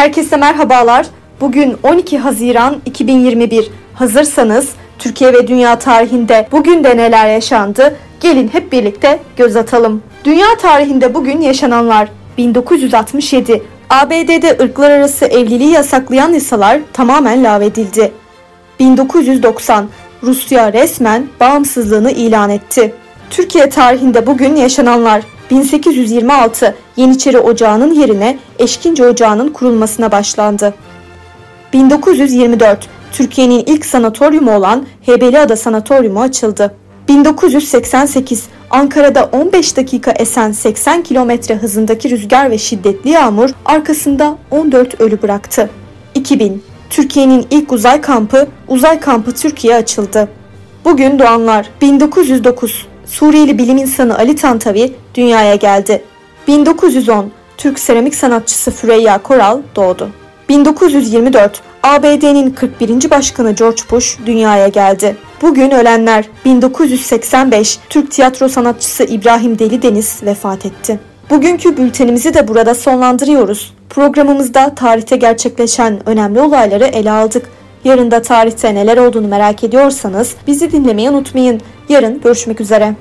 Herkese merhabalar. Bugün 12 Haziran 2021. Hazırsanız Türkiye ve dünya tarihinde bugün de neler yaşandı? Gelin hep birlikte göz atalım. Dünya tarihinde bugün yaşananlar 1967 ABD'de ırklar arası evliliği yasaklayan yasalar tamamen lağvedildi. 1990 Rusya resmen bağımsızlığını ilan etti. Türkiye tarihinde bugün yaşananlar 1826 Yeniçeri Ocağı'nın yerine Eşkinci Ocağı'nın kurulmasına başlandı. 1924 Türkiye'nin ilk sanatoryumu olan Heybeliada Sanatoryumu açıldı. 1988 Ankara'da 15 dakika esen 80 kilometre hızındaki rüzgar ve şiddetli yağmur arkasında 14 ölü bıraktı. 2000 Türkiye'nin ilk uzay kampı Uzay Kampı Türkiye açıldı. Bugün doğanlar 1909 Suriyeli bilim insanı Ali Tantavi dünyaya geldi. 1910 Türk seramik sanatçısı Süreyya Koral doğdu. 1924 ABD'nin 41. Başkanı George Bush dünyaya geldi. Bugün ölenler 1985 Türk tiyatro sanatçısı İbrahim Delideniz vefat etti. Bugünkü bültenimizi de burada sonlandırıyoruz. Programımızda tarihte gerçekleşen önemli olayları ele aldık. Yarın da tarihte neler olduğunu merak ediyorsanız bizi dinlemeyi unutmayın. Yarın görüşmek üzere.